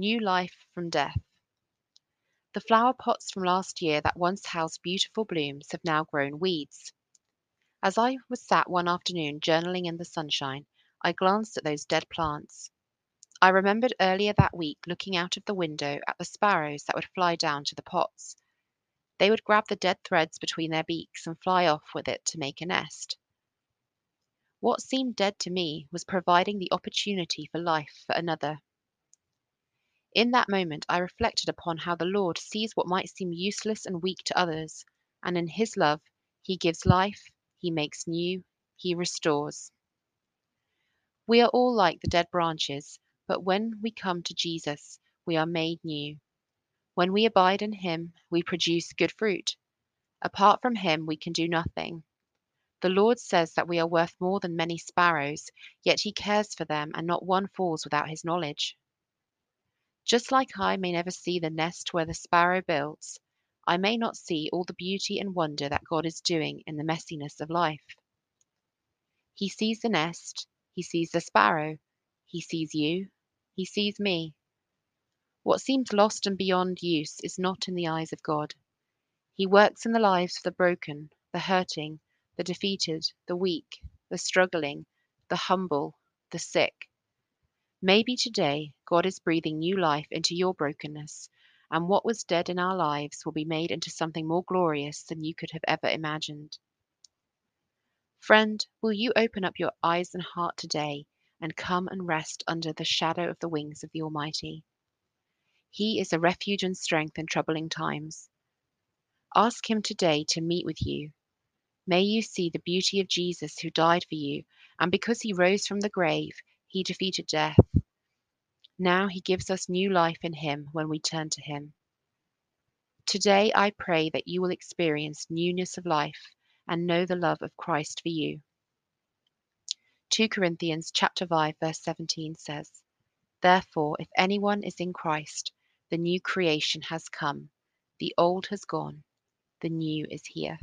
New life from death. The flower pots from last year that once housed beautiful blooms have now grown weeds. As I was sat one afternoon journaling in the sunshine, I glanced at those dead plants. I remembered earlier that week looking out of the window at the sparrows that would fly down to the pots. They would grab the dead threads between their beaks and fly off with it to make a nest. What seemed dead to me was providing the opportunity for life for another. In that moment, I reflected upon how the Lord sees what might seem useless and weak to others, and in His love, He gives life, He makes new, He restores. We are all like the dead branches, but when we come to Jesus, we are made new. When we abide in Him, we produce good fruit. Apart from Him, we can do nothing. The Lord says that we are worth more than many sparrows, yet He cares for them, and not one falls without His knowledge. Just like I may never see the nest where the sparrow builds, I may not see all the beauty and wonder that God is doing in the messiness of life. He sees the nest, He sees the sparrow, He sees you, He sees me. What seems lost and beyond use is not in the eyes of God. He works in the lives of the broken, the hurting, the defeated, the weak, the struggling, the humble, the sick. Maybe today God is breathing new life into your brokenness, and what was dead in our lives will be made into something more glorious than you could have ever imagined. Friend, will you open up your eyes and heart today and come and rest under the shadow of the wings of the Almighty? He is a refuge and strength in troubling times. Ask Him today to meet with you. May you see the beauty of Jesus who died for you, and because He rose from the grave, he defeated death. Now he gives us new life in him when we turn to him. Today I pray that you will experience newness of life and know the love of Christ for you. 2 Corinthians chapter 5 verse 17 says, Therefore if anyone is in Christ, the new creation has come, the old has gone, the new is here.